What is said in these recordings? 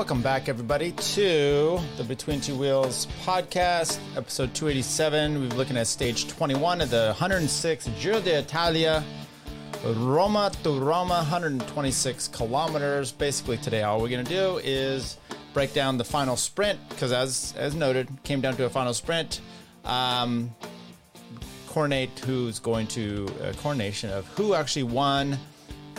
Welcome back, everybody, to the Between Two Wheels podcast, episode 287. We're looking at stage 21 of the 106 Giro d'Italia, Roma to Roma, 126 kilometers. Basically, today, all we're going to do is break down the final sprint because, as as noted, came down to a final sprint. Um, coordinate who's going to a coronation of who actually won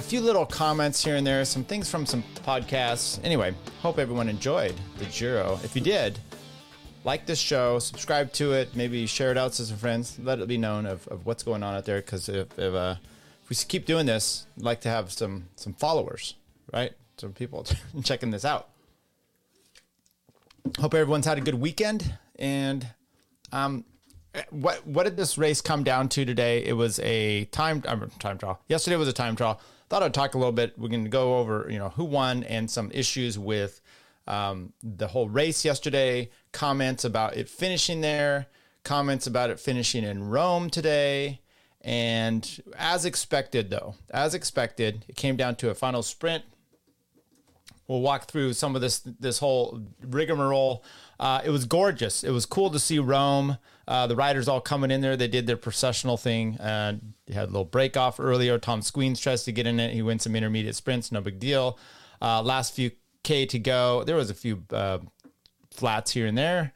a few little comments here and there, some things from some podcasts. Anyway, hope everyone enjoyed the Giro. If you did, like this show, subscribe to it, maybe share it out to some friends, let it be known of, of what's going on out there. Because if, if, uh, if we keep doing this, I'd like to have some some followers, right? Some people checking this out. Hope everyone's had a good weekend. And um, what what did this race come down to today? It was a time time trial. Yesterday was a time trial thought I'd talk a little bit. We're going to go over, you know, who won and some issues with um, the whole race yesterday, comments about it finishing there, comments about it finishing in Rome today. And as expected, though, as expected, it came down to a final sprint. We'll walk through some of this this whole rigmarole uh, it was gorgeous. It was cool to see Rome. Uh, the riders all coming in there. They did their processional thing. Uh, they had a little break off earlier. Tom Skujiņš tries to get in it. He wins some intermediate sprints. No big deal. Uh, last few K to go. There was a few uh, flats here and there.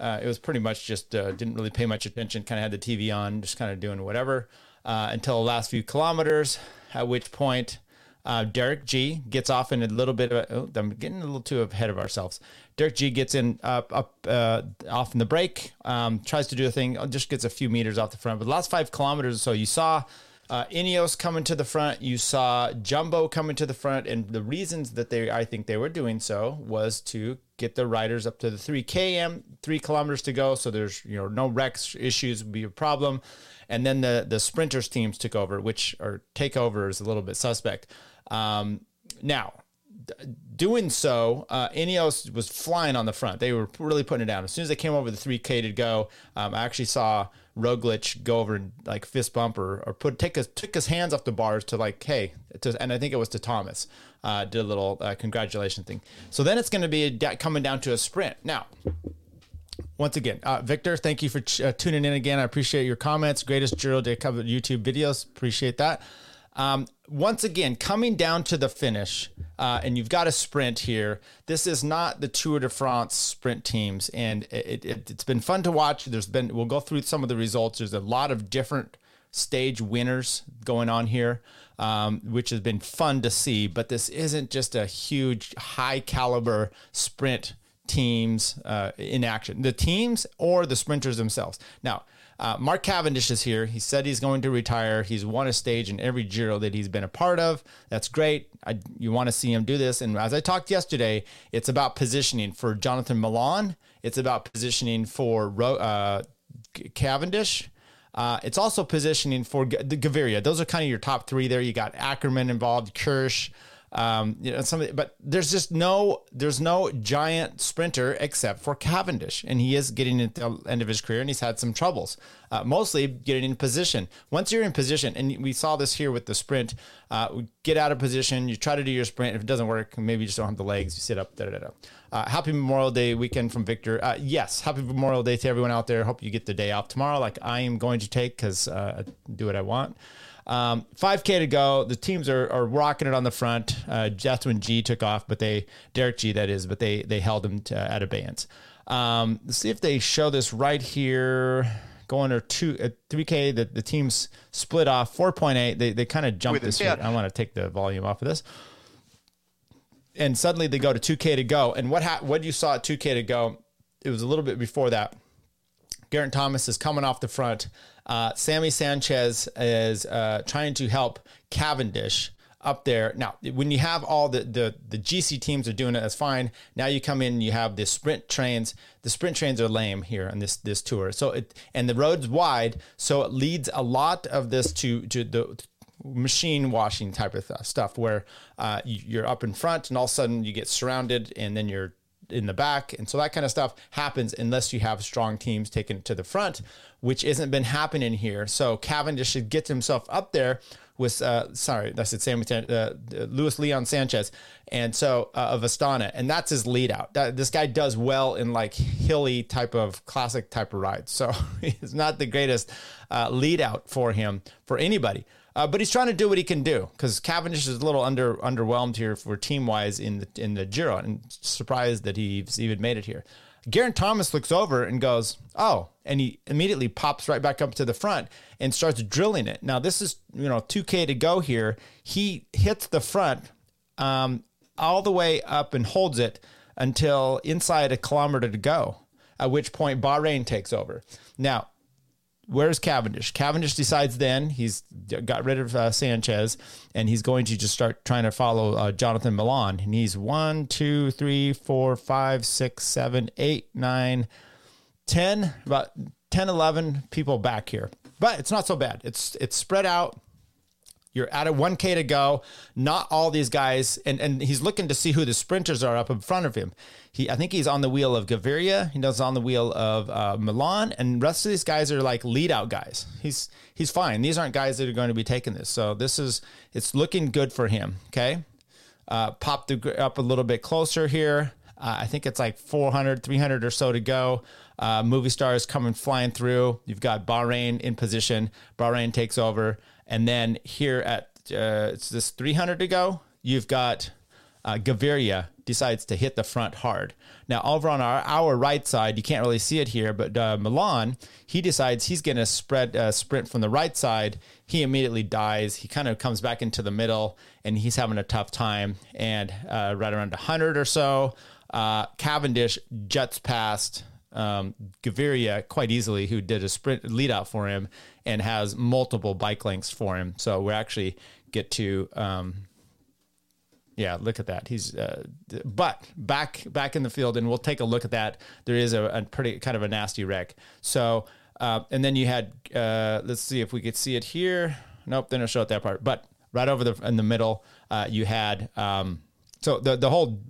Uh, it was pretty much just didn't really pay much attention. Kind of had the TV on, just kind of doing whatever until the last few kilometers. At which point, uh, Derek Gee gets off in a little bit of. A, oh, I'm getting a little too ahead of ourselves. Derek Gee gets in up up uh, off in the break, um, tries to do a thing, just gets a few meters off the front. But the last five kilometers or so, you saw uh, Ineos coming to the front, you saw Jumbo coming to the front, and the reasons that they, I think they were doing so, was to get the riders up to the three km, three kilometers to go, so there's you know no wrecks issues would be a problem, and then the the sprinters teams took over, which or takeover is a little bit suspect. Um, now, doing so, uh, Ineos was flying on the front. They were really putting it down. As soon as they came over the 3K to go, um, I actually saw Roglic go over and like fist bump or, or put take his took his hands off the bars to like hey to, and I think it was to Thomas uh, did a little uh, congratulation thing. So then it's going to be coming down to a sprint now. Once again, uh, Victor, thank you for ch- uh, tuning in again. I appreciate your comments. Greatest Giro de cover YouTube videos. Appreciate that. Um, once again, coming down to the finish, uh, and you've got a sprint here. This is not the Tour de France sprint teams, and it, it, it's been fun to watch. There's been we'll go through some of the results. There's a lot of different stage winners going on here, um, which has been fun to see. But this isn't just a huge, high caliber sprint teams uh, in action. The teams or the sprinters themselves. Now uh, Mark Cavendish is here. He said he's going to retire. He's won a stage in every Giro that he's been a part of. That's great. I, you want to see him do this. And as I talked yesterday, it's about positioning for Jonathan Milan. It's about positioning for uh, Cavendish. Uh, it's also positioning for the Gaviria. Those are kind of your top three there. You got Ackermann involved, Kirsch, um, you know, somebody, but there's just no there's no giant sprinter except for Cavendish, and he is getting at the end of his career, and he's had some troubles, uh, mostly getting in position. Once you're in position, and we saw this here with the sprint, uh, get out of position, you try to do your sprint. If it doesn't work, maybe you just don't have the legs. You sit up. Da da da. Uh, happy Memorial Day weekend from Victor. Uh, yes, happy Memorial Day to everyone out there. Hope you get the day off tomorrow, like I am going to take, because uh, do what I want. Um, 5K to go. The teams are, are rocking it on the front. Uh, that's when Gee took off, but they Derek Gee that is, but they they held him to, at abeyance. Um, let's see if they show this right here. Going to two at 3K, the, the teams split off 4.8. They they kind of jumped this. Yeah. I want to take the volume off of this. And suddenly they go to 2K to go. And what ha- what you saw at 2K to go, it was a little bit before that. Geraint Thomas is coming off the front. Uh, Sammy Sanchez is uh, trying to help Cavendish up there. Now, when you have all the, the, the GC teams are doing it, that's fine. Now you come in you have the sprint trains. The sprint trains are lame here on this this tour. So it and the road's wide, so it leads a lot of this to to the machine washing type of stuff where uh, you're up in front and all of a sudden you get surrounded and then you're in the back. And so that kind of stuff happens unless you have strong teams taken to the front, which isn't been happening here. So Cavendish should get himself up there with uh, sorry, that's it, Sam uh, Luis Leon Sanchez, and so uh, of Astana, and that's his lead out. That, this guy does well in like hilly type of classic type of rides, so it's not the greatest uh, lead out for him for anybody. Uh, but he's trying to do what he can do because Cavendish is a little under underwhelmed here for team wise in the in the Giro, and surprised that he's even made it here. Geraint Thomas looks over and goes, "Oh," and he immediately pops right back up to the front and starts drilling it. Now this is you know 2K to go here. He hits the front um, all the way up and holds it until inside a kilometer to go. At which point Bahrain takes over. Now where's Cavendish? Cavendish decides then he's got rid of uh, Sanchez and he's going to just start trying to follow uh, Jonathan Milan. And he's one, two, three, four, five, six, seven, eight, nine, 10, about 10, 11 people back here. But it's not so bad. It's it's spread out. You're at a 1K to go. Not all these guys, and, and he's looking to see who the sprinters are up in front of him. He, I think he's on the wheel of Gaviria. He knows on the wheel of uh, Milan, and rest of these guys are like lead out guys. He's he's fine. These aren't guys that are going to be taking this. So this is it's looking good for him. Okay, uh, pop the up a little bit closer here. Uh, I think it's like 400, 300 or so to go. Uh, Movistar is coming flying through. You've got Bahrain in position. Bahrain takes over. And then here at uh, it's this 300 to go, you've got uh, Gaviria decides to hit the front hard. Now, over on our, our right side, you can't really see it here, but uh, Milan, he decides he's going to spread uh, sprint from the right side. He immediately dies. He kind of comes back into the middle, and he's having a tough time. And uh, right around 100 or so, uh, Cavendish juts past um, Gaviria quite easily, who did a sprint lead out for him and has multiple bike lengths for him. So we actually get to, um, yeah, look at that. He's, uh, but back back in the field, and we'll take a look at that. There is a, a pretty kind of a nasty wreck. So, uh, and then you had, uh, let's see if we could see it here. Nope, they don't show it that part. But right over the in the middle, uh, you had. Um, so the the whole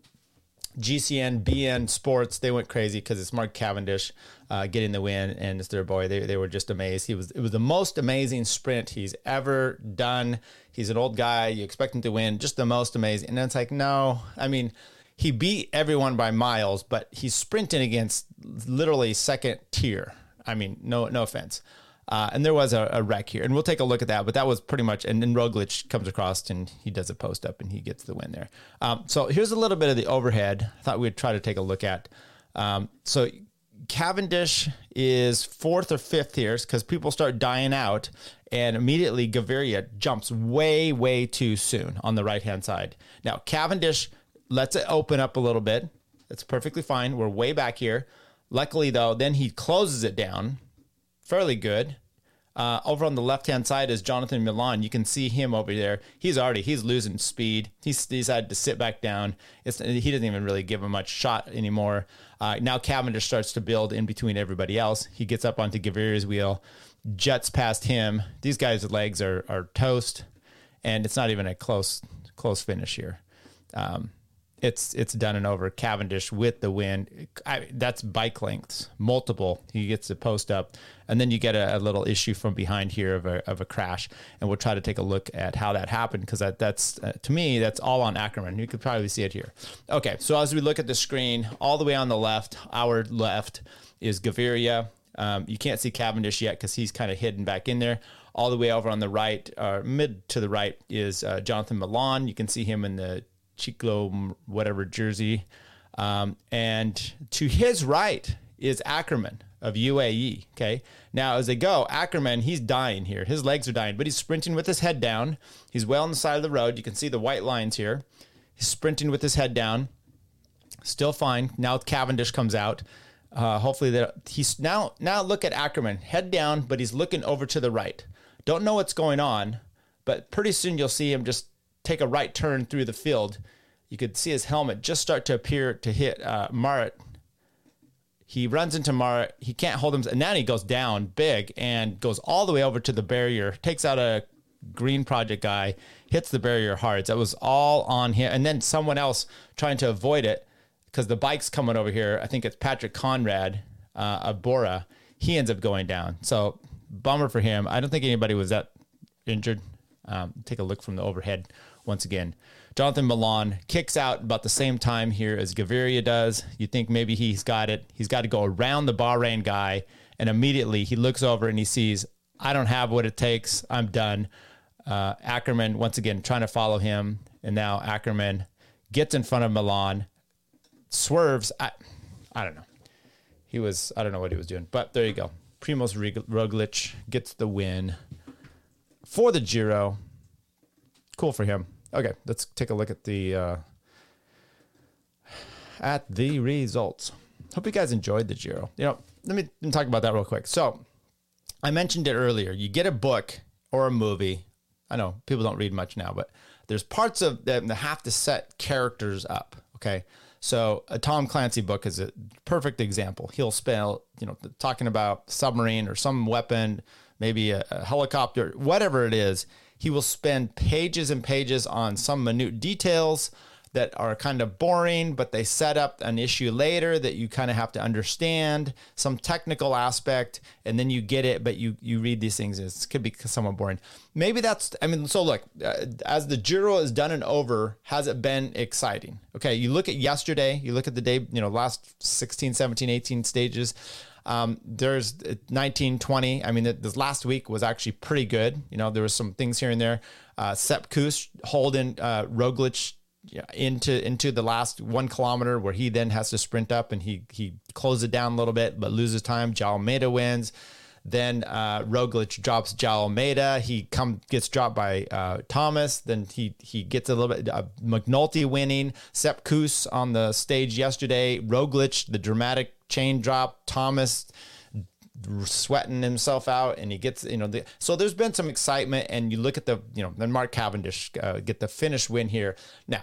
GCN, BN Sports, they went crazy because it's Mark Cavendish uh, getting the win, and it's their boy. They, they were just amazed. He was it was the most amazing sprint he's ever done. He's an old guy. You expect him to win, just the most amazing. And it's like, no, I mean, he beat everyone by miles, but he's sprinting against literally second tier. I mean, no no offense. Uh, and there was a, a, wreck here, and we'll take a look at that. But that was pretty much, and then Roglic comes across and he does a post up and he gets the win there. Um, so here's a little bit of the overhead. I thought we'd try to take a look at. Um, so Cavendish is fourth or fifth here because people start dying out, and immediately Gaviria jumps way, way too soon on the right hand side. Now Cavendish lets it open up a little bit. It's perfectly fine. We're way back here. Luckily, though, then he closes it down fairly good. Uh, over on the left hand side is Jonathan Milan. You can see him over there. He's already he's losing speed. He's decided to sit back down. It's, he doesn't even really give him much shot anymore. Uh, now Cavendish starts to build in between everybody else. He gets up onto Gaviria's wheel, jets past him. These guys' legs are are toast, and it's not even a close close finish here. Um, it's it's done and over. Cavendish with the win. I, that's bike lengths, multiple. He gets the post up, and then you get a, a, little issue from behind here of a, of a crash. And we'll try to take a look at how that happened because that, that's uh, to me that's all on Ackermann. You could probably see it here. Okay, so as we look at the screen, all the way on the left, our left is Gaviria. Um, you can't see Cavendish yet because he's kind of hidden back in there. All the way over on the right, or uh, mid to the right, is uh, Jonathan Milan. You can see him in the Chiclo, whatever jersey. Um, and to his right is Ackermann of UAE. Okay. Now, as they go, Ackermann, he's dying here. His legs are dying, but he's sprinting with his head down. He's well on the side of the road. You can see the white lines here. He's sprinting with his head down. Still fine. Now Cavendish comes out. Uh, hopefully that he's now now look at Ackermann head down, but he's looking over to the right. Don't know what's going on, but pretty soon you'll see him just take a right turn through the field, you could see his helmet just start to appear to hit uh, Marit. He runs into Marit. He can't hold him. And now he goes down big and goes all the way over to the barrier, takes out a green project guy, hits the barrier hard. That was all on him. And then someone else trying to avoid it because the bike's coming over here. I think it's Patrick Konrad uh, of Bora. He ends up going down. So bummer for him. I don't think anybody was that injured. Um, take a look from the overhead once again. Jonathan Milan kicks out about the same time here as Gaviria does. You think maybe he's got it. He's got to go around the Bahrain guy, and immediately he looks over and he sees, I don't have what it takes. I'm done. Uh, Ackermann, once again, trying to follow him. And now Ackermann gets in front of Milan, swerves. I, I don't know. He was, I don't know what he was doing, but there you go. Primoz Roglic gets the win for the Giro. Cool for him. Okay, let's take a look at the uh, at the results. Hope you guys enjoyed the Giro. You know, let me talk about that real quick. So, I mentioned it earlier. You get a book or a movie. I know people don't read much now, but there's parts of them that have to set characters up. Okay. So a Tom Clancy book is a perfect example. He'll spell, you know, talking about submarine or some weapon, maybe a, a helicopter, whatever it is. He will spend pages and pages on some minute details that are kind of boring, but they set up an issue later that you kind of have to understand some technical aspect, and then you get it. But you you read these things, it could be somewhat boring. Maybe that's. I mean, so look, uh, as the Giro is done and over, has it been exciting? Okay, you look at yesterday, you look at the day, you know, last 16, 17, 18 stages. Um, there's 1920. I mean, this last week was actually pretty good. You know, there was some things here and there. Uh, Sepp Kuss holding uh, Roglic into into the last one kilometer where he then has to sprint up and he he closes it down a little bit but loses time. Joao Almeida wins. Then uh, Roglic drops Joao Almeida. He come gets dropped by uh, Thomas. Then he he gets a little bit. Uh, McNulty winning. Sepp Kuss on the stage yesterday. Roglic the dramatic chain drop. Thomas sweating himself out and he gets you know the, so there's been some excitement and you look at the you know then Mark Cavendish uh, get the finish win here now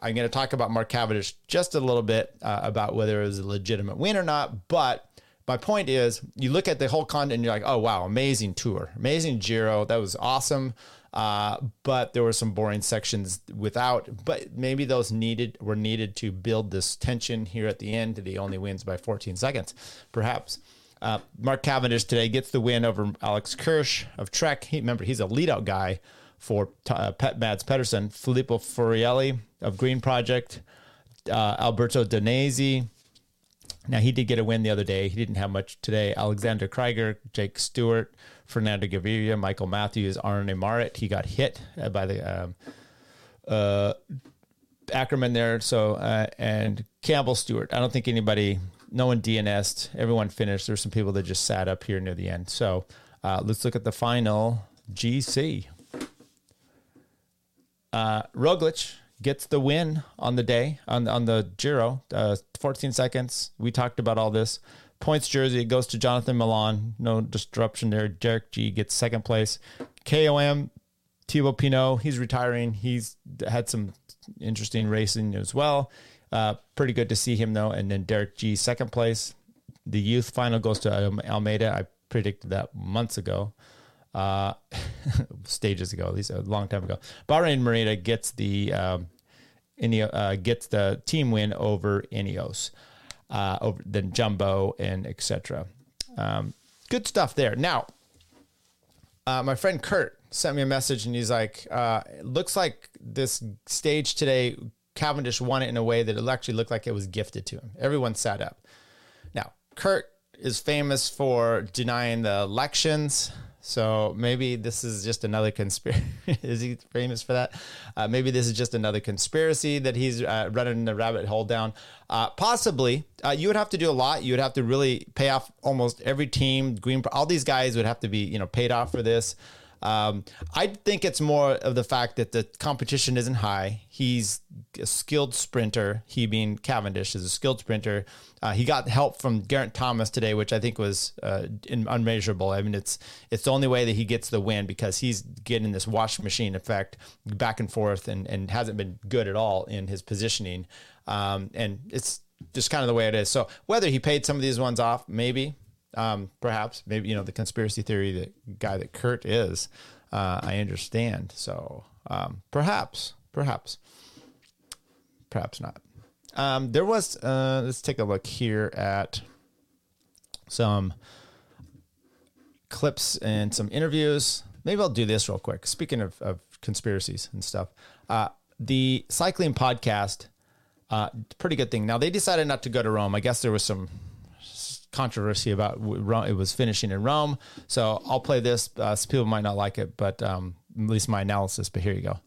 I'm going to talk about Mark Cavendish just a little bit uh, about whether it was a legitimate win or not. But my point is, you look at the whole content and you're like, oh, wow, amazing tour, amazing Giro. That was awesome. Uh, but there were some boring sections without, but maybe those needed were needed to build this tension here at the end. He only wins by 14 seconds, perhaps. Uh, Mark Cavendish today gets the win over Alex Kirsch of Trek. He, remember, he's a lead out guy for uh, Pet Mads Pedersen, Filippo Fiorelli of Green Project, uh, Alberto Dainese. Now he did get a win the other day. He didn't have much today. Alexander Krieger, Jake Stewart, Fernando Gaviria, Michael Matthews, Arne Marit. He got hit uh, by the um, uh, Ackermann there. So uh, and Campbell Stewart. I don't think anybody, no one DNS'd. Everyone finished. There's some people that just sat up here near the end. So uh, let's look at the final GC uh, Roglic gets the win on the day on on the Giro. Uh, 14 seconds. We talked about all this. Points jersey goes to Jonathan Milan. No disruption there. Derek Gee gets second place. KOM Thibaut Pinot. He's retiring. He's had some interesting racing as well. Uh, pretty good to see him though. And then Derek Gee second place. The youth final goes to Almeida. I predicted that months ago uh, stages ago, at least a long time ago. Bahrain Merida gets the um, uh, gets the team win over Ineos, uh, over then Jumbo and etc. Um, good stuff there. Now, uh, my friend Kurt sent me a message and he's like, uh, "It looks like this stage today, Cavendish won it in a way that it actually looked like it was gifted to him. Everyone sat up. Now, Kurt is famous for denying the elections." So maybe this is just another conspiracy. is he famous for that? Uh, maybe this is just another conspiracy that he's uh, running the rabbit hole down. Uh, possibly, uh, you would have to do a lot. You would have to really pay off almost every team. Green, all these guys would have to be, you know, paid off for this. Um, I think it's more of the fact that the competition isn't high. He's a skilled sprinter. He being Cavendish is a skilled sprinter. Uh, he got help from Garrett Thomas today, which I think was uh, unmeasurable. I mean, it's it's the only way that he gets the win because he's getting this wash machine effect back and forth, and and hasn't been good at all in his positioning. Um, and it's just kind of the way it is. So whether he paid some of these ones off, maybe um, perhaps maybe you know the conspiracy theory that guy that Kurt is. Uh, I understand. So um, perhaps, perhaps, perhaps not. Um, there was. Uh, let's take a look here at some clips and some interviews. Maybe I'll do this real quick. Speaking of, of conspiracies and stuff, uh, the cycling podcast, uh, pretty good thing. Now they decided not to go to Rome. I guess there was some controversy about it was finishing in Rome. So I'll play this. Uh, people might not like it, but um, at least my analysis. But here you go.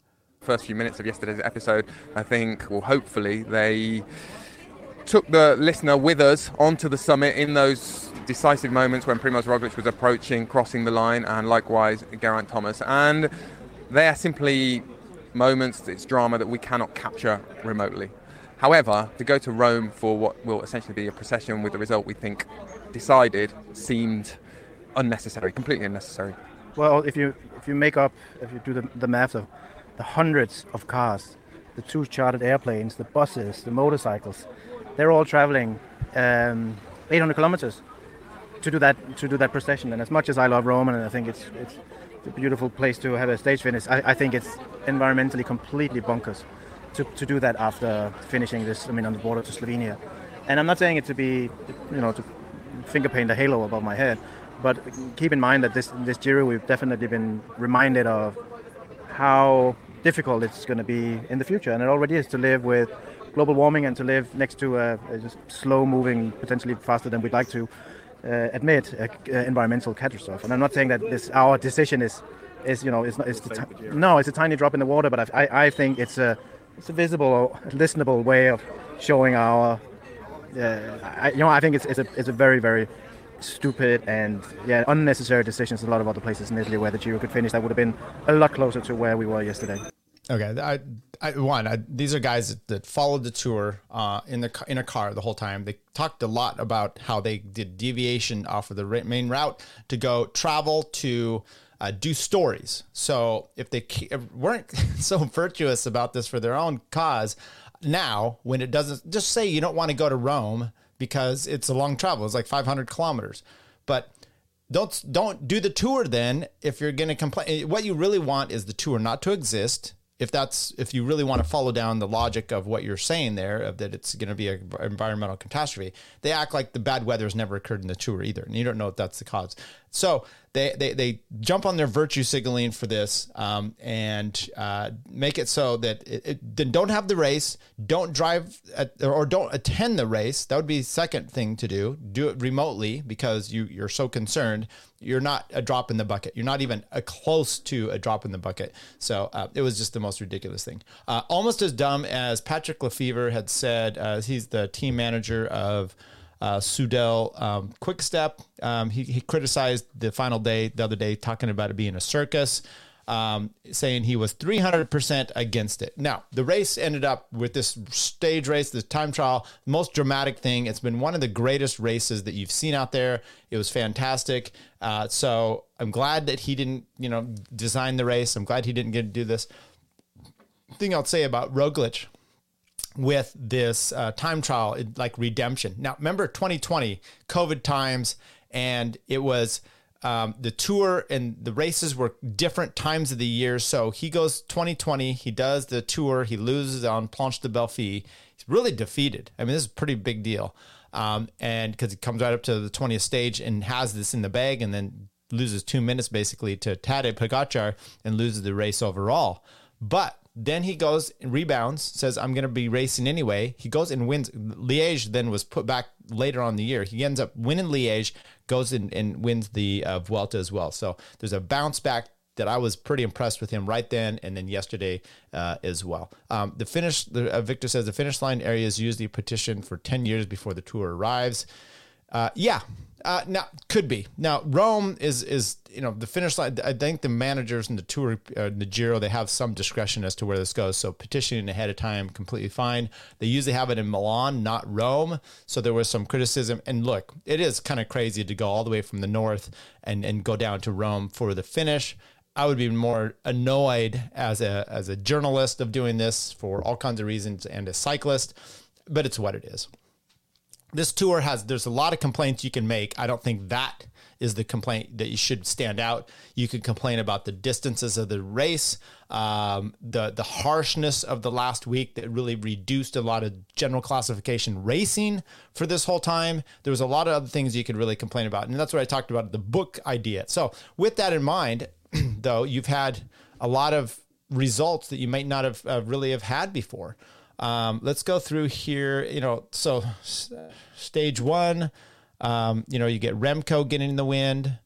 First few minutes of yesterday's episode, I think, well, hopefully they took the listener with us onto the summit in those decisive moments when Primoz Roglic was approaching, crossing the line, and likewise Geraint Thomas. And they are simply moments, it's drama that we cannot capture remotely. However, to go to Rome for what will essentially be a procession with the result we think decided seemed unnecessary, completely unnecessary. Well, if you if you make up, if you do the, the math of the hundreds of cars, the two chartered airplanes, the buses, the motorcycles, they're all traveling um, 800 kilometers to do that to do that procession. And as much as I love Rome, and I think it's it's a beautiful place to have a stage finish, I, I think it's environmentally completely bonkers to, to do that after finishing this. I mean, on the border to Slovenia. And I'm not saying it to be, you know, to finger paint a halo above my head, but keep in mind that this this Giro we've definitely been reminded of how difficult it's going to be in the future, and it already is to live with global warming and to live next to a, a slow moving, potentially faster than we'd like to uh, admit uh, environmental catastrophe. And I'm not saying that this our decision is is you know it's not it's t- no it's a tiny drop in the water, but I, I, I think it's a it's a visible, listenable way of showing our. Uh, I, you know, I think it's, it's a it's a very very stupid and yeah unnecessary decisions a lot of other places in Italy where the Giro could finish. That would have been a lot closer to where we were yesterday. Okay, I, I one I, these are guys that, that followed the tour uh, in the in a car the whole time. They talked a lot about how they did deviation off of the main route to go travel to uh, do stories. So if they weren't so virtuous about this for their own cause, now when it doesn't, just say you don't want to go to Rome because it's a long travel. It's like 500 kilometers, but don't don't do the tour then if you're going to complain. What you really want is the tour not to exist if that's if you really want to follow down the logic of what you're saying there of that it's going to be an environmental catastrophe they act like the bad weather has never occurred in the tour either and you don't know if that's the cause so they they, they jump on their virtue signaling for this um, and uh, make it so that it, it, then don't have the race don't drive at, or don't attend the race that would be second thing to do do it remotely because you you're so concerned you're not a drop in the bucket. You're not even a close to a drop in the bucket. So uh, it was just the most ridiculous thing. Uh, almost as dumb as Patrick Lefevere had said. Uh, he's the team manager of uh, Soudal um, Quick Step. Um, he, he criticized the final day the other day, talking about it being a circus um, saying he was 300% against it. Now, the race ended up with this stage race, this time trial, most dramatic thing. It's been one of the greatest races that you've seen out there. It was fantastic. Uh, so I'm glad that he didn't, you know, design the race. I'm glad he didn't get to do this. Thing I'll say about Roglic with this uh, time trial, like redemption. Now, remember 2020, COVID times, and it was um, the tour and the races were different times of the year. So he goes 2020, he does the tour, he loses on Planche de Belfi. He's really defeated. I mean, this is a pretty big deal. Um, and because he comes right up to the 20th stage and has this in the bag and then loses two minutes basically to Tadej Pogacar and loses the race overall. But then he goes and rebounds, says, I'm going to be racing anyway. He goes and wins. Liège then was put back later on the year. He ends up winning Liège, goes in and wins the uh, Vuelta as well. So there's a bounce back that I was pretty impressed with him right then and then yesterday uh, as well. Um, the finish, the, uh, Victor says, the finish line area is usually petitioned for 10 years before the tour arrives. Uh, yeah, uh, now could be. Now Rome is is you know the finish line. I think the managers and the tour, uh, the Giro, they have some discretion as to where this goes. So petitioning ahead of time, completely fine. They usually have it in Milan, not Rome. So there was some criticism. And look, it is kind of crazy to go all the way from the north and and go down to Rome for the finish. I would be more annoyed as a as a journalist of doing this for all kinds of reasons and a cyclist, but it's what it is. This tour has there's a lot of complaints you can make. I don't think that is the complaint that you should stand out. You could complain about the distances of the race, um, the the harshness of the last week that really reduced a lot of general classification racing for this whole time. There was a lot of other things you could really complain about, and that's what I talked about the book idea. So with that in mind, though, you've had a lot of results that you might not have uh, really have had before. Um, let's go through here. You know, so stage one, um, you know, you get Remco getting in the wind.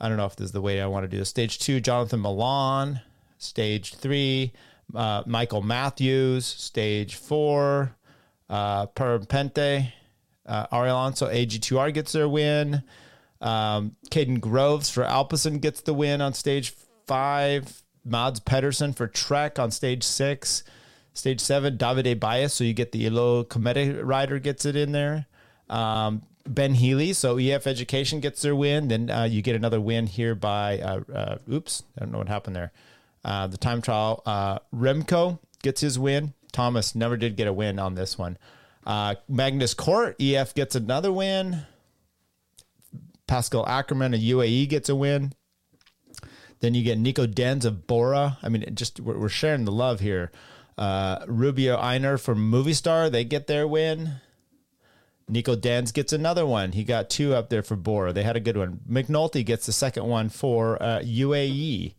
I don't know if this is the way I want to do this. Stage two, Jonathan Milan. Stage three, uh, Michael Matthews. Stage four, uh, Perpente. Uh, Arielon, AG2R gets their win. Um, Kaden Groves for Alpecin gets the win on stage five. Mads Pedersen for Trek on stage six. Stage seven, Davide Bais. So you get the Eolo Kometa rider gets it in there. Um, Ben Healy. So EF Education gets their win. Then uh, you get another win here by, uh, uh, oops, I don't know what happened there. Uh, the time trial. Uh, Remco gets his win. Thomas never did get a win on this one. Uh, Magnus Cort, EF gets another win. Pascal Ackermann of UAE gets a win. Then you get Nico Denz of Bora. I mean, just we're, we're sharing the love here. Uh, Rubio Einer from Movistar, they get their win. Nico Denz gets another one. He got two up there for Bora. They had a good one. McNulty gets the second one for uh, UAE.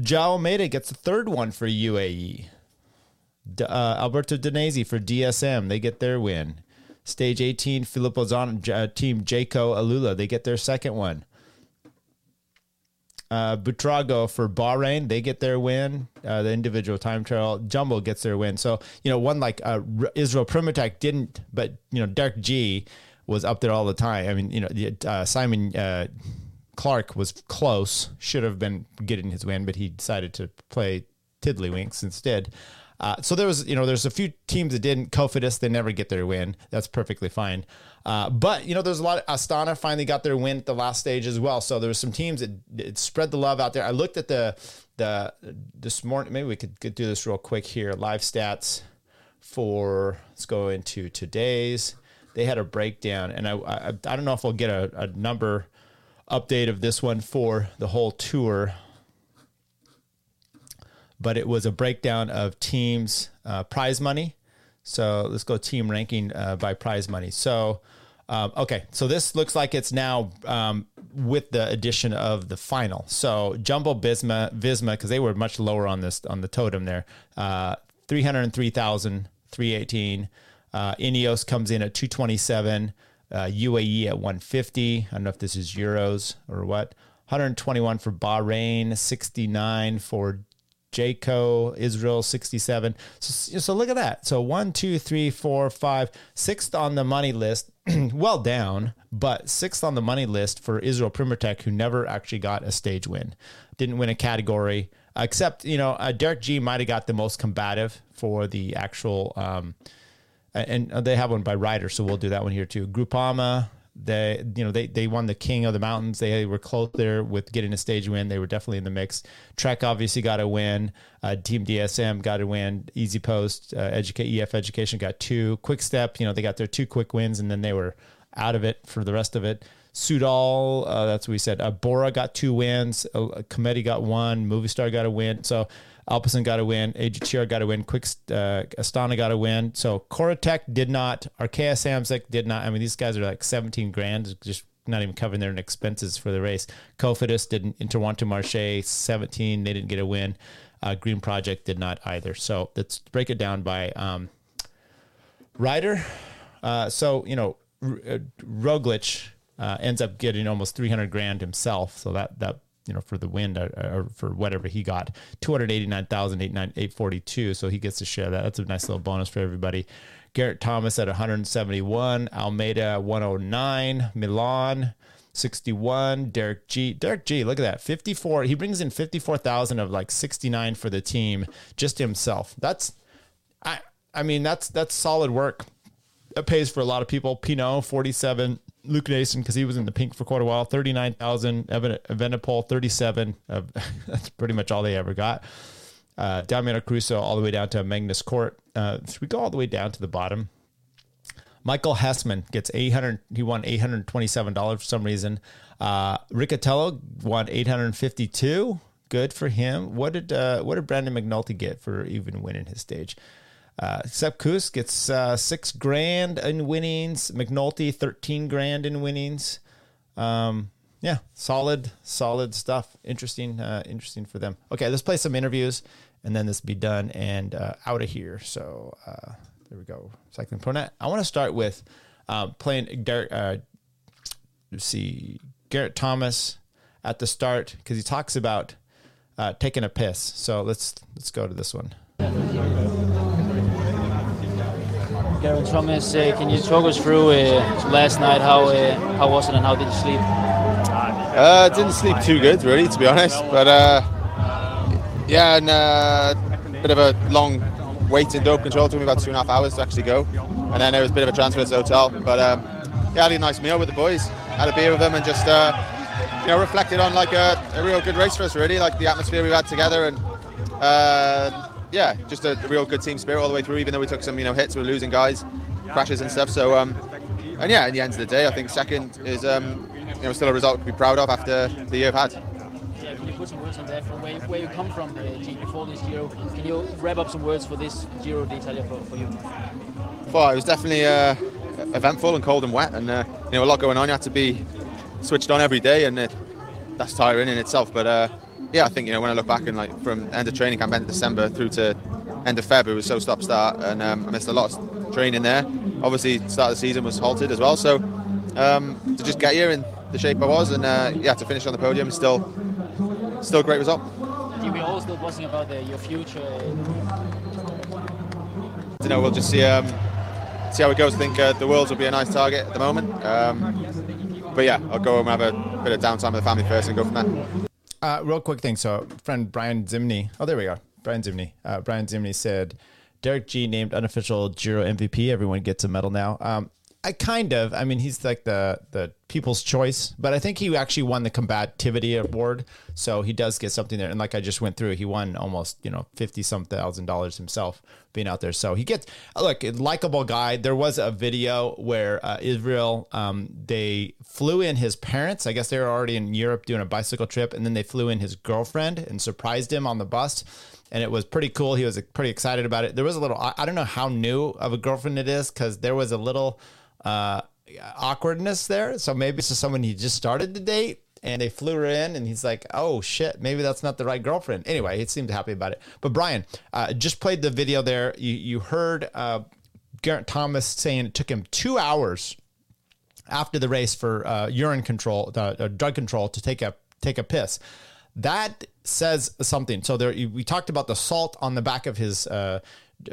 Joao Almeida gets the third one for UAE. D- uh, Alberto Dainese for DSM. They get their win. Stage 18, Filippo Zan, uh, team Jayco AlUla. They get their second one. Uh, Buitrago for Bahrain, they get their win. Uh, the individual time trial, Jumbo gets their win. So you know, one like uh, Israel Premier Tech didn't, but you know, Derek Gee was up there all the time. I mean, you know, uh, Simon uh, Clarke was close, should have been getting his win, but he decided to play Tiddlywinks instead. Uh, so there was, you know, there's a few teams that didn't. Cofidis, they never get their win. That's perfectly fine. Uh, but you know, there's a lot. Of, Astana finally got their win at the last stage as well. So there was some teams that, that spread the love out there. I looked at the the this morning. Maybe we could, could do this real quick here. Live stats for let's go into today's. They had a breakdown, and I I, I don't know if we'll get a, a number update of this one for the whole tour but it was a breakdown of teams' uh, prize money. So let's go team ranking uh, by prize money. So, um, okay, so this looks like it's now um, with the addition of the final. So Jumbo Visma, Visma, because they were much lower on this on the totem there, uh, three hundred three thousand three eighteen. Uh, Ineos comes in at two twenty seven. Uh, UAE at one fifty. I don't know if this is euros or what. 121 for Bahrain, 69 for Jayco, Israel 67. So, so look at that. So one, two, three, four, five, sixth on the money list, well down, but sixth on the money list for Israel Premier Tech, who never actually got a stage win, didn't win a category, except, you know, uh, Derek Gee might have got the most combative for the actual, um, and they have one by Ryder, so we'll do that one here too. Groupama, they, you know, they they won the King of the Mountains. They were close there with getting a stage win. They were definitely in the mix. Trek obviously got a win. Uh, Team DSM got a win. EasyPost, uh, Educate EF Education got two. Quick Step, you know, they got their two quick wins, and then they were out of it for the rest of it. Soudal, uh, that's what we said. Uh, Bora got two wins. Uh, Cometti got one. Movistar got a win. So Alpecin got a win. AG2R got a win. Quick uh, Astana got a win. So Corratec did not. Arkea Samsic did not. I mean, these guys are like 17 grand, just not even covering their expenses for the race. Cofidis didn't. Interwanto Marche 17. They didn't get a win. Uh, Green Project did not either. So let's break it down by um, rider. Uh, so you know, R- Roglic uh, ends up getting almost 300 grand himself. So that that you know, for the win or, uh, uh, or for whatever he got, 289,842. So he gets to share that. That's a nice little bonus for everybody. Garrett Thomas at 171, Almeida 109, Milan 61, Derek Gee. Derek Gee, look at that. 54. He brings in 54,000 of like 69 for the team, just himself. That's I I mean, that's that's solid work. It pays for a lot of people. Pinot 47, Luke Nason because he was in the pink for quite a while. Thirty nine thousand. Evan Evenepoel thirty seven. Uh, that's pretty much all they ever got. Uh, Damiano Caruso all the way down to Magnus Cort. Uh, should we go all the way down to the bottom? Michael Hessmann gets 800. He won $827 for some reason. Uh, Riccitello won 852. Good for him. What did uh, what did Brandon McNulty get for even winning his stage? Uh, Sepp Kuss gets uh, six grand in winnings. McNulty thirteen grand in winnings. Um, yeah, solid, solid stuff. Interesting, uh, interesting for them. Okay, let's play some interviews, and then this be done and uh, out of here. So uh, there we go. Cycling Pronet. I want to start with uh, playing Derek. Uh, let's see, Garrett Thomas at the start because he talks about uh, taking a piss. So let's let's go to this one. Geraint Thomas, uh, can you talk us through uh, last night? How uh, how was it and how did you sleep? Uh, didn't sleep too good, really, to be honest. But yeah, and uh, bit of a long wait in dope control. It took me about two and a half hours to actually go, and then there was a bit of a transfer to the hotel. But um, yeah, I had a nice meal with the boys. Had a beer with them and just you know reflected on like a, a real good race for us, really, like the atmosphere we've had together and. Uh, yeah, just a, real good team spirit all the way through. Even though we took some, you know, hits, we were losing guys, crashes and stuff. So, um, and yeah, in the end of the day, I think second is, um, you know, still a result to be proud of after the year I've had. Yeah, can you put some words on that from where, where you come from uh, before this Giro? Can you wrap up some words for this Giro d'Italia for, for you? Well, it was definitely uh, eventful and cold and wet, and uh, you know, a lot going on. You had to be switched on every day, and it, that's tiring in itself. But uh, yeah, I think you know when I look back and like from end of training camp, end of December through to end of February, it was so stop start, and um, I missed a lot of training there. Obviously, start of the season was halted as well, so um, to just get here in the shape I was, and uh, yeah, to finish on the podium, is still, still a great result. You were all still buzzing about uh, your future. You know, we'll just see um, see how it goes. I think uh, the Worlds will be a nice target at the moment. Um, but yeah, I'll go home and have a bit of downtime with the family first and go from there. Uh, real quick thing. So, friend Brian Zimney. Oh, there we go. Brian Zimney. Uh, Brian Zimney said, Derek Gee named unofficial Giro MVP. Everyone gets a medal now. Um, I kind of. I mean, he's like the the people's choice, but I think he actually won the combativity award, so he does get something there. And like I just went through, he won almost you know fifty some thousand dollars himself being out there. So he gets look likable guy. There was a video where uh, Israel um, they flew in his parents. I guess they were already in Europe doing a bicycle trip, and then they flew in his girlfriend and surprised him on the bus and it was pretty cool. He was pretty excited about it. There was a little, I don't know how new of a girlfriend it is because there was a little uh, awkwardness there. So maybe it's just someone he just started to date and they flew her in and he's like, oh shit, maybe that's not the right girlfriend. Anyway, he seemed happy about it. But Brian, uh, just played the video there. You, you heard uh, Geraint Thomas saying it took him two hours after the race for uh, urine control, drug control to take a take a piss. That says something. So there, we talked about the salt on the back of his uh,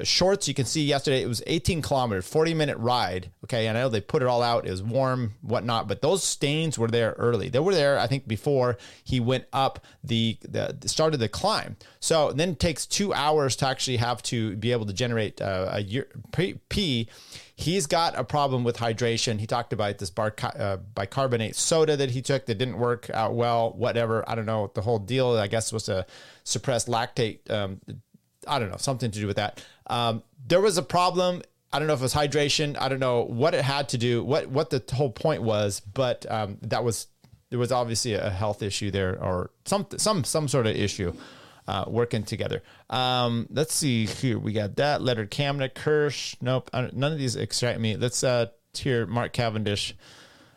shorts. You can see yesterday it was 18 kilometers, 40 minute ride. Okay, and I know they put it all out. It was warm, whatnot, but those stains were there early. They were there, I think, before he went up the the started the climb. So then it takes two hours to actually have to be able to generate uh, a pee. He's got a problem with hydration. He talked about this bar, uh, bicarbonate soda that he took that didn't work out well. Whatever, I don't know. The whole deal, I guess, was to suppress lactate. Um, I don't know, something to do with that. Um, there was a problem. I don't know if it was hydration. I don't know what it had to do, what what the whole point was, but um, that was there was obviously a health issue there or some some some sort of issue uh, working together. Um, let's see here. We got that Leonard Kamna, Kirsch. Nope, none of these excite me. Let's uh, hear Mark Cavendish.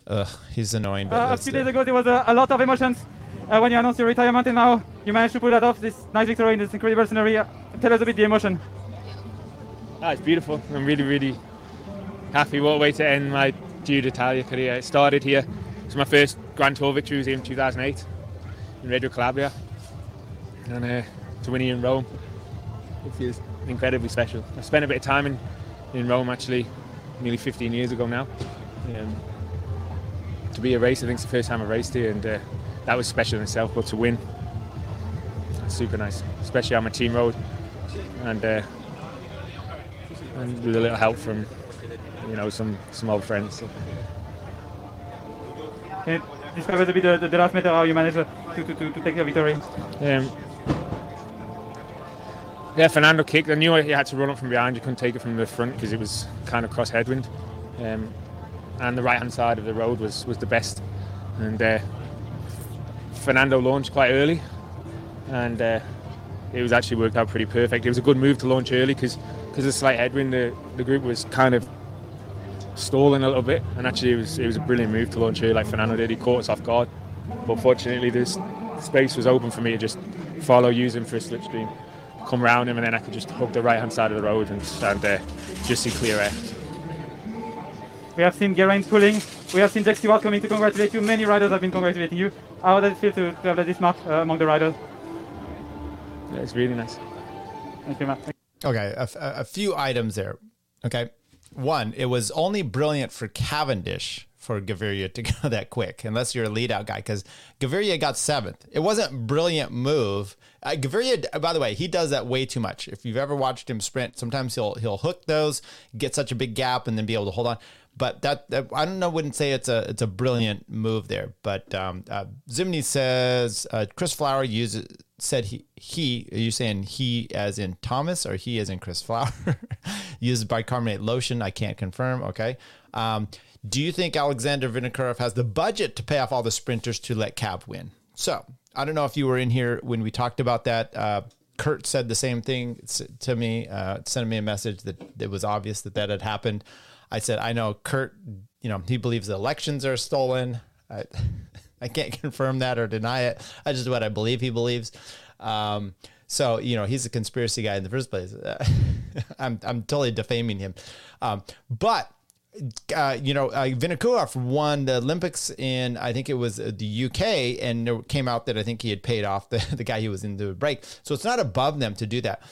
Ugh, he's annoying. But uh, a few days ago, there was a, a lot of emotions uh, when you announced your retirement, and now you managed to pull that off. This nice victory in this incredible scenario. Tell us a bit the emotion. Oh, it's beautiful. I'm really, really happy. What a way to end my Giro d'Italia career. It started here. It's my first Grand Tour victory was in 2008 in Reggio Calabria and uh, to win here in Rome. It feels incredibly special. I spent a bit of time in, in Rome actually, nearly 15 years ago now. Um, to be a race, I think it's the first time I raced here, and uh, that was special in itself. But to win, super nice, especially on my team road, and, uh, and with a little help from you know some some old friends. Can you describe a bit the, the last meter how you managed to, to, to, to take the victory? Um, yeah, Fernando kicked. I knew he had to run up from behind. You couldn't take it from the front because it was kind of cross headwind. um, and the right hand side of the road was was the best. And uh, Fernando launched quite early, and uh, it was actually worked out pretty perfect. It was a good move to launch early because because of the slight headwind, the, the group was kind of stalling a little bit, and actually it was it was a brilliant move to launch early like Fernando did. He caught us off guard, but fortunately this space was open for me to just follow, use him for a slipstream, come round him, and then I could just hook the right hand side of the road and stand there, just see clear air. We have seen Geraint pulling. We have seen Jack Stewart coming to congratulate you. Many riders have been congratulating you. How does it feel to, to have this mark uh, among the riders? It's really nice. Thank you, Matt. Okay, a few items there. Okay, one, it was only brilliant for Cavendish for Gaviria to go that quick, unless you're a lead out guy, because Gaviria got seventh. It wasn't brilliant move. Uh, Gaviria, by the way, he does that way too much. If you've ever watched him sprint, sometimes he'll he'll hook those, get such a big gap, and then be able to hold on. But that, that I don't know, wouldn't say it's a it's a brilliant move there. But um, uh, Zimney says uh, Chris Flower uses said he he are you saying he as in Thomas or he as in Chris Flower uses bicarbonate lotion? I can't confirm. Okay. Um, do you think Alexander Vinokurov has the budget to pay off all the sprinters to let Cav win? So I don't know if you were in here when we talked about that. Uh, Kurt said the same thing to me, uh, sent me a message that it was obvious that that had happened. I said, I know Kurt, you know, he believes the elections are stolen. I, I can't confirm that or deny it. I just what I believe he believes. Um, so you know he's a conspiracy guy in the first place. I'm I'm totally defaming him, um, but. Uh, you know, uh, won the Olympics in, I think it was uh, the UK, and it came out that I think he had paid off the, the guy he was in the break. So it's not above them to do that.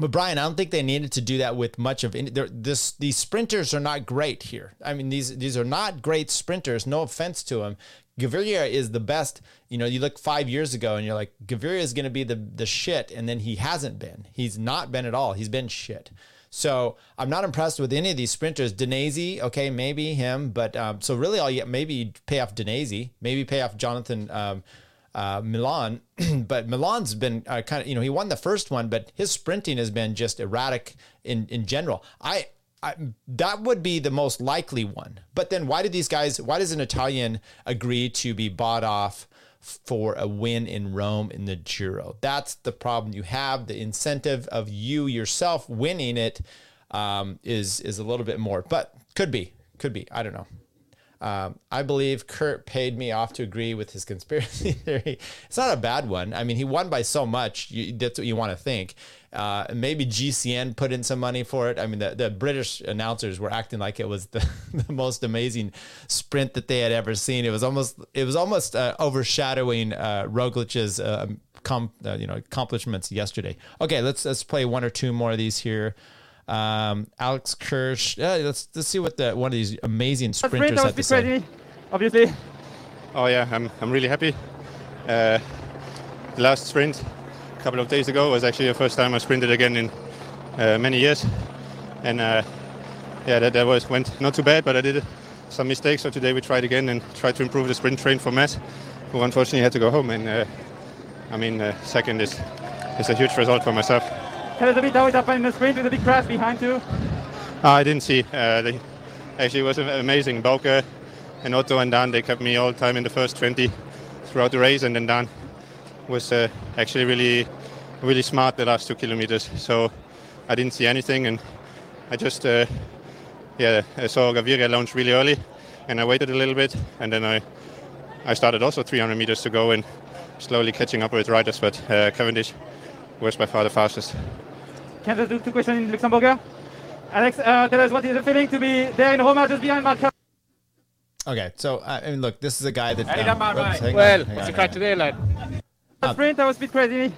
But Brian, I don't think they needed to do that with much of any. This these sprinters are not great here. I mean, these these are not great sprinters. No offense to them. Gaviria is the best. You know, you look five years ago and you're like, Gaviria is going to be the the shit, and then he hasn't been. He's not been at all. He's been shit. So I'm not impressed with any of these sprinters. Dainese, okay, maybe him, but um, so really all you maybe pay off Dainese, maybe pay off Jonathan. Um, uh, Milan, but Milan's been uh, kind of you know he won the first one, but his sprinting has been just erratic in in general. I, I that would be the most likely one. But then why did these guys? Why does an Italian agree to be bought off? For a win in Rome in the Giro. That's the problem you have. The incentive of you yourself winning it um, is is a little bit more, but could be, could be. I don't know. Um, I believe Kurt paid me off to agree with his conspiracy theory. It's not a bad one. I mean, he won by so much. You, that's what you want to think. Uh, maybe GCN put in some money for it. I mean, the, the British announcers were acting like it was the, the most amazing sprint that they had ever seen. It was almost it was almost uh, overshadowing uh, Roglic's uh, com, uh, you know accomplishments yesterday. Okay, let's let's play one or two more of these here. Um, Alex Kirsch. Yeah, let's let's see what the one of these amazing sprinters sprint, had to say. Ready, obviously. Oh yeah, I'm I'm really happy. Uh, the last sprint a couple of days ago It was actually the first time I sprinted again in uh, many years, and uh, yeah, that, that was went not too bad, but I did some mistakes. So today we tried again and tried to improve the sprint train for Matt, who unfortunately had to go home. And uh, I mean, uh, second is is a huge result for myself. Tell us a bit how it happened in the sprint with a big crash behind you. Ah, I didn't see. Uh, they, actually, it was amazing. Bauke and Otto and Dan, they kept me all the time in the first 20 throughout the race, and then Dan was uh, actually really, really smart the last two kilometers. So I didn't see anything, and I just, uh, yeah, I saw Gaviria launch really early, and I waited a little bit, and then I, I started also 300 meters to go and slowly catching up with riders, but uh, Cavendish was by far the fastest. Can I do two questions in Luxembourger? Alex, uh, tell us what is the feeling to be there in Roma just behind Mark Okay, so uh, I mean, look, this is a guy that. Hey, um, that man, oops, right. on, Well, what's on, the crack hang today, lad? The sprint, that was a bit crazy.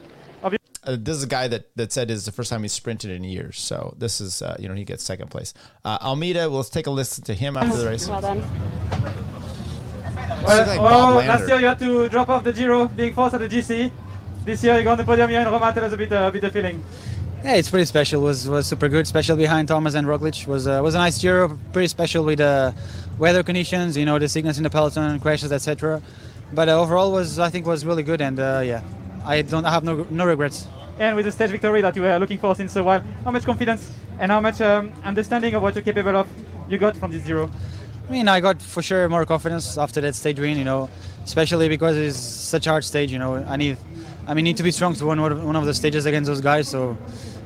Uh, this is a guy that that said it's the first time he's sprinted in years. So this is, uh, you know, he gets second place. Uh, Almeida, let's take a listen to him after the race. Well done. Well, like oh, last year you had to drop off the Giro, being forced at the GC. This year you got on the podium here in Roma. Tell us a bit, uh, a bit the feeling. Yeah, it's pretty special. was was super good, special behind Thomas and Roglic. was uh, was a nice Giro, pretty special with uh, weather conditions, you know, the sickness in the peloton, crashes, etc. But uh, overall was I think was really good, and uh, yeah, I don't I have no no regrets. And with the stage victory that you were looking for since a while, how much confidence and how much um, understanding of what you're capable of you got from this zero? I mean, I got for sure more confidence after that stage win. You know, especially because it's such a hard stage. You know, I need, I mean, need to be strong to win one of the stages against those guys. So,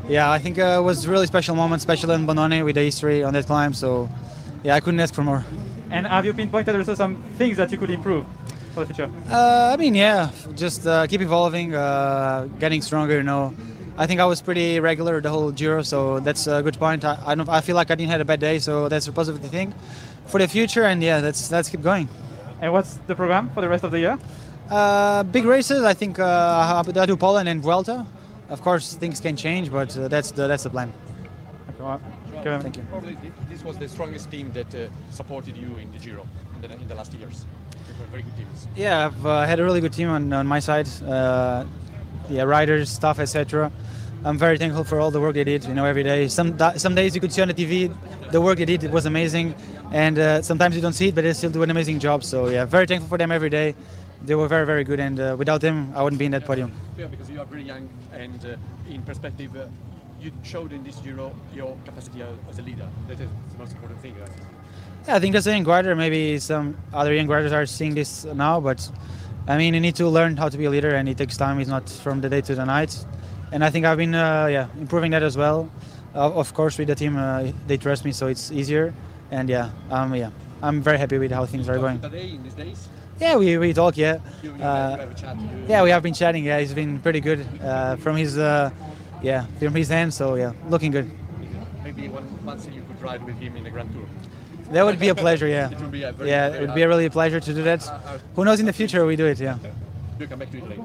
yeah, I think uh, it was a really special moment, especially in Bondone with the history on that climb. So, yeah, I couldn't ask for more. And have you pinpointed also some things that you could improve for the future? Uh, I mean, yeah, just uh, keep evolving, uh, getting stronger. You know, I think I was pretty regular the whole Giro, so that's a good point. I, I, don't, I feel like I didn't have a bad day, so that's a positive thing for the future. And yeah, let's let's keep going. And what's the program for the rest of the year? Uh, big races. I think uh, I do Poland and Vuelta. Of course, things can change, but uh, that's the that's the plan. Okay. Thank you. Probably this was the strongest team that uh, supported you in the Giro in the, in the last years. Very good teams. Yeah, I've uh, had a really good team on, on my side. Uh, yeah, riders, staff, etc. I'm very thankful for all the work they did. You know, every day. Some some days you could see on the TV the work they did. It was amazing, and uh, sometimes you don't see it, but they still do an amazing job. So yeah, very thankful for them every day. They were very very good, and uh, without them, I wouldn't be in that podium. Yeah, because you are very young, and uh, in perspective, uh, you showed in this Euro your capacity as a leader. That is the most important thing. Yeah, I think as a young rider, maybe some other young riders are seeing this now, but I mean, you need to learn how to be a leader, and it takes time. It's not from the day to the night and I think I've been uh, yeah improving that as well. Uh, of course, with the team, uh, they trust me, so it's easier. And yeah, um, yeah, I'm very happy with how things are going. Today these days. Yeah, we, we talk. Yeah, you, you uh, yeah, we have been chatting. Yeah, he's been pretty good uh, from his uh, yeah from his hand. So yeah, looking good. Maybe one once you could ride with him in the Grand Tour. That would be a pleasure. Yeah, it would be a very, yeah, very it would be a really a pleasure to do that. Who knows in the future we do it? Yeah. You come back to Italy.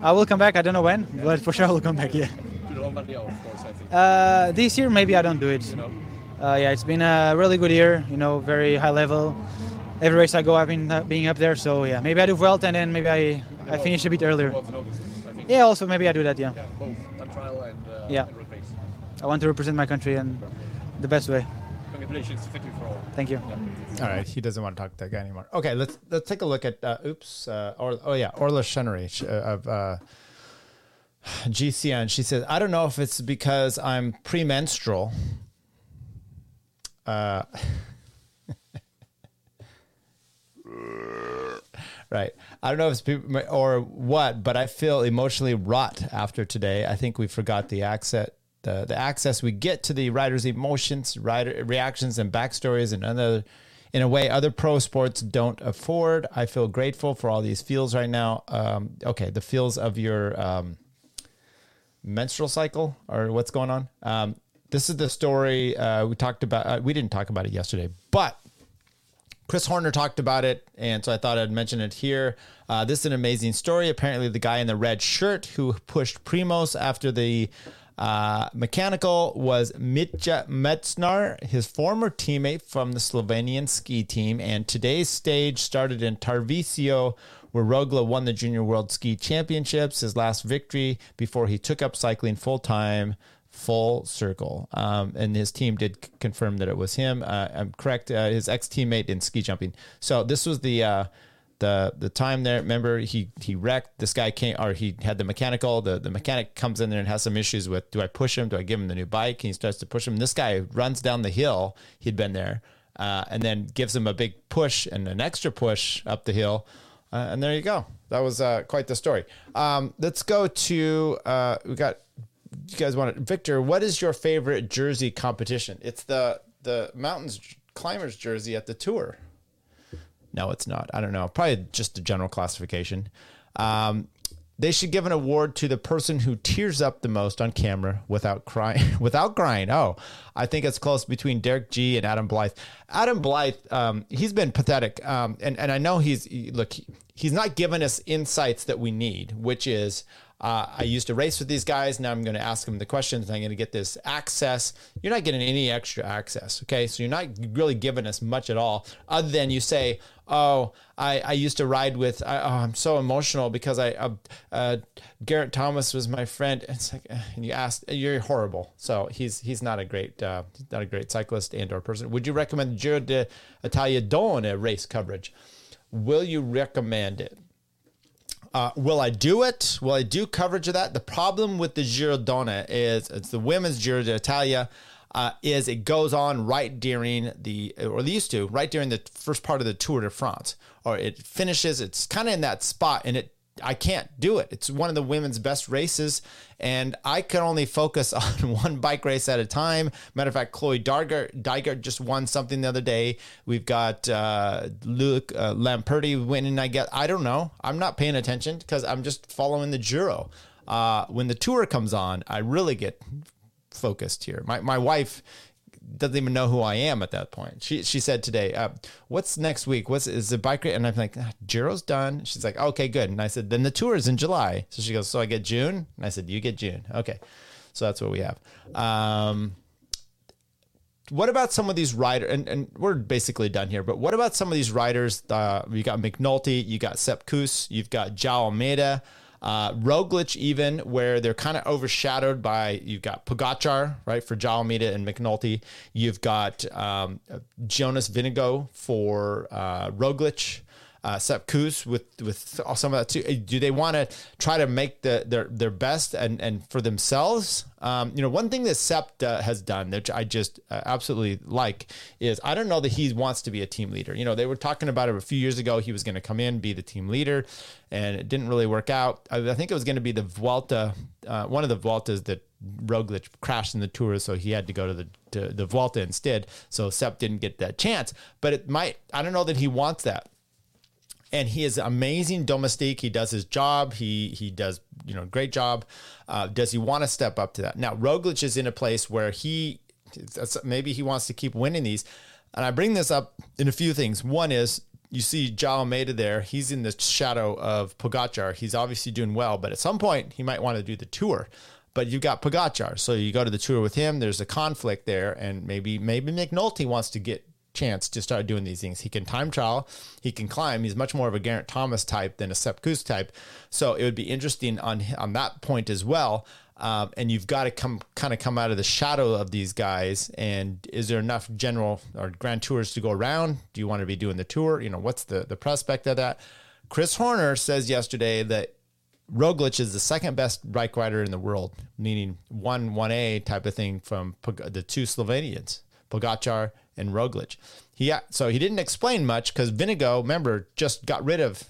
I will come back. I don't know when, but for sure I will come back. Yeah. To Lombardia, of course. I think. Uh, this year maybe I don't do it. You know? uh, yeah, it's been a really good year. You know, very high level. Every race I go, I've been uh, being up there. So yeah, maybe I do Vuelta and then maybe I I finish a bit earlier. Yeah, also maybe I do that. Yeah. Yeah, both trial and uh, yeah. and. I want to represent my country in the best way. Congratulations, thank you. Thank you. All right, he doesn't want to talk to that guy anymore. Okay, let's let's take a look at uh, oops, uh, or oh yeah, Orla Chennaoui of uh, GCN. She says, I don't know if it's because I'm premenstrual. Uh, right. I don't know if it's or what, but I feel emotionally rot after today. I think we forgot the accent the, the access we get to the riders' emotions, rider reactions, and backstories, and other in a way other pro sports don't afford. I feel grateful for all these feels right now. Um, okay, the feels of your um, menstrual cycle or what's going on. Um, this is the story uh, we talked about. Uh, we didn't talk about it yesterday, but Chris Horner talked about it, and so I thought I'd mention it here. Uh, this is an amazing story. Apparently, the guy in the red shirt who pushed Primož after the uh, mechanical was Mitja Mežnar, his former teammate from the Slovenian ski team. And today's stage started in Tarvisio, where Rogla won the Junior World Ski Championships, his last victory before he took up cycling full time. Full circle, um, and his team did c- confirm that it was him. Uh, I'm correct. Uh, his ex teammate in ski jumping. So this was the uh, the the time there. Remember, he he wrecked. This guy came, or he had the mechanical. The the mechanic comes in there and has some issues with. Do I push him? Do I give him the new bike? And he starts to push him. This guy runs down the hill. He'd been there, uh, and then gives him a big push and an extra push up the hill. Uh, and there you go. That was uh, quite the story. Um, let's go to uh, we got. You guys want it, Victor? What is your favorite jersey competition? It's the the mountains climbers jersey at the tour. No, it's not. I don't know. Probably just a general classification. Um, they should give an award to the person who tears up the most on camera without crying. without crying. Oh, I think it's close between Derek Gee and Adam Blythe. Adam Blythe, um, he's been pathetic, um, and and I know he's look. He's not given us insights that we need, which is uh, I used to race with these guys. Now I'm going to ask them the questions. I'm going to get this access. You're not getting any extra access. Okay. So you're not really giving us much at all, other than you say, Oh, I, I used to ride with, I, oh, I'm so emotional because I, uh, uh, Geraint Thomas was my friend. It's like, and you asked, you're horrible. So he's, he's not a great, uh, not a great cyclist and or person. Would you recommend Giro d'Italia Donne race coverage? Will you recommend it? Uh, will I do it? Will I do coverage of that? The problem with the Giro Donne is it's the women's Giro d'Italia. Uh, is it goes on right during the, or they used to, right during the first part of the Tour de France, or it finishes. It's kind of in that spot, and it I can't do it. It's one of the women's best races, and I can only focus on one bike race at a time. Matter of fact, Chloe Dygert just won something the other day. We've got uh, Luke uh, Lamperti winning. I get. I don't know. I'm not paying attention because I'm just following the Giro. Uh, when the tour comes on, I really get focused here. My my wife doesn't even know who I am at that point. She she said today, uh, "What's next week? What's is the bike?" Rate? And I'm like, ah, "Giro's done." She's like, "Okay, good." And I said, "Then the tour is in July." So she goes, "So I get June?" And I said, "You get June." Okay, so that's what we have. Um, what about some of these riders? And, and we're basically done here. But what about some of these riders? Uh, you got McNulty, you got Sepp Kuss, you've got Joao Almeida. Uh, Roglic, even where they're kind of overshadowed by you've got Pogacar, right, for Joao and McNulty. You've got um, Jonas Vingegaard for uh, Roglic. Uh, Sepp Kuss with with some of that too. Do they want to try to make the their their best and and for themselves? Um, you know, one thing that Sepp uh, has done that I just uh, absolutely like is I don't know that he wants to be a team leader. You know, they were talking about it a few years ago. He was going to come in, be the team leader, and it didn't really work out. I, I think it was going to be the Vuelta, uh, one of the Vueltas that Roglic crashed in the tour, so he had to go to the to the Vuelta instead. So Sepp didn't get that chance. But it might. I don't know that he wants that and he is amazing domestique. He does his job. He he does you know great job. Uh, does he want to step up to that? Now Roglic is in a place where he maybe he wants to keep winning these, and I bring this up in a few things. One is you see Joao Almeida there. He's in the shadow of Pogacar. He's obviously doing well, but at some point he might want to do the tour. But you've got Pogacar, so you go to the tour with him. There's a conflict there, and maybe maybe McNulty wants to get chance to start doing these things. He can time trial, he can climb. He's much more of a Geraint Thomas type than a Sepp Kuss type. So it would be interesting on on that point as well. Um, and you've got to come kind of come out of the shadow of these guys. And is there enough general or grand tours to go around? Do you want to be doing the tour? You know, what's the the prospect of that? Chris Horner says yesterday that Roglic is the second best bike rider in the world, meaning one one A type of thing from the two Slovenians, Pogacar and Roglic. He so he didn't explain much because Vingegaard, remember, just got rid of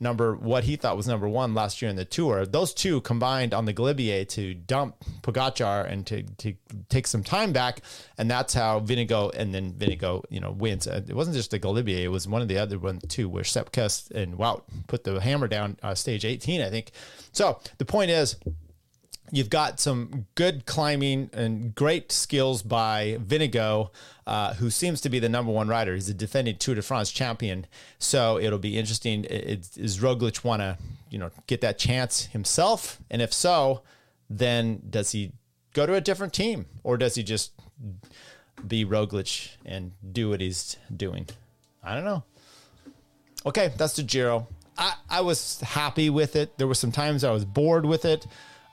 number what he thought was number one last year in the tour. Those two combined on the Galibier to dump Pogacar and to, to take some time back, and that's how Vingegaard and then Vingegaard you know wins. Uh, it wasn't just the Galibier; it was one of the other ones too, where Sepp Kuss and Wout put the hammer down uh, stage 18, I think. So the point is You've got some good climbing and great skills by Vingegaard, uh, who seems to be the number one rider. He's a defending Tour de France champion, so it'll be interesting. It, does Roglic want to, you know, get that chance himself? And if so, then does he go to a different team, or does he just be Roglic and do what he's doing? I don't know. Okay, that's the Giro. I, I was happy with it. There were some times I was bored with it.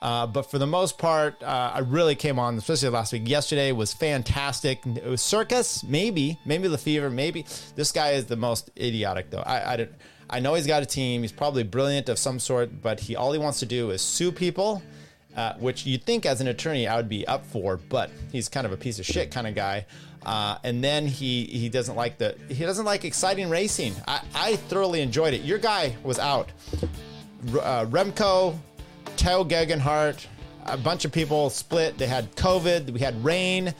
Uh, but for the most part, uh, I really came on, especially last week. Yesterday was fantastic. It was circus, maybe, maybe Lefevere, maybe. This guy is the most idiotic, though. I, I, I know he's got a team. He's probably brilliant of some sort, but he all he wants to do is sue people, uh, which you'd think as an attorney I would be up for. But he's kind of a piece of shit kind of guy. Uh, and then he he doesn't like the he doesn't like exciting racing. I, I thoroughly enjoyed it. Your guy was out. Uh, Remco Tao Geoghegan Hart, a bunch of people split. They had COVID, we had rain,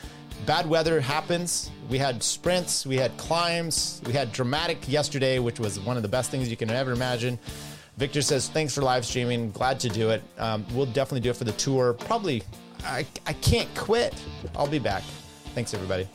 bad weather happens. We had sprints, we had climbs, we had dramatic yesterday, which was one of the best things you can ever imagine. Victor says, thanks for live streaming. Glad to do it. Um, we'll definitely do it for the tour. Probably, I, I can't quit. I'll be back. Thanks, everybody.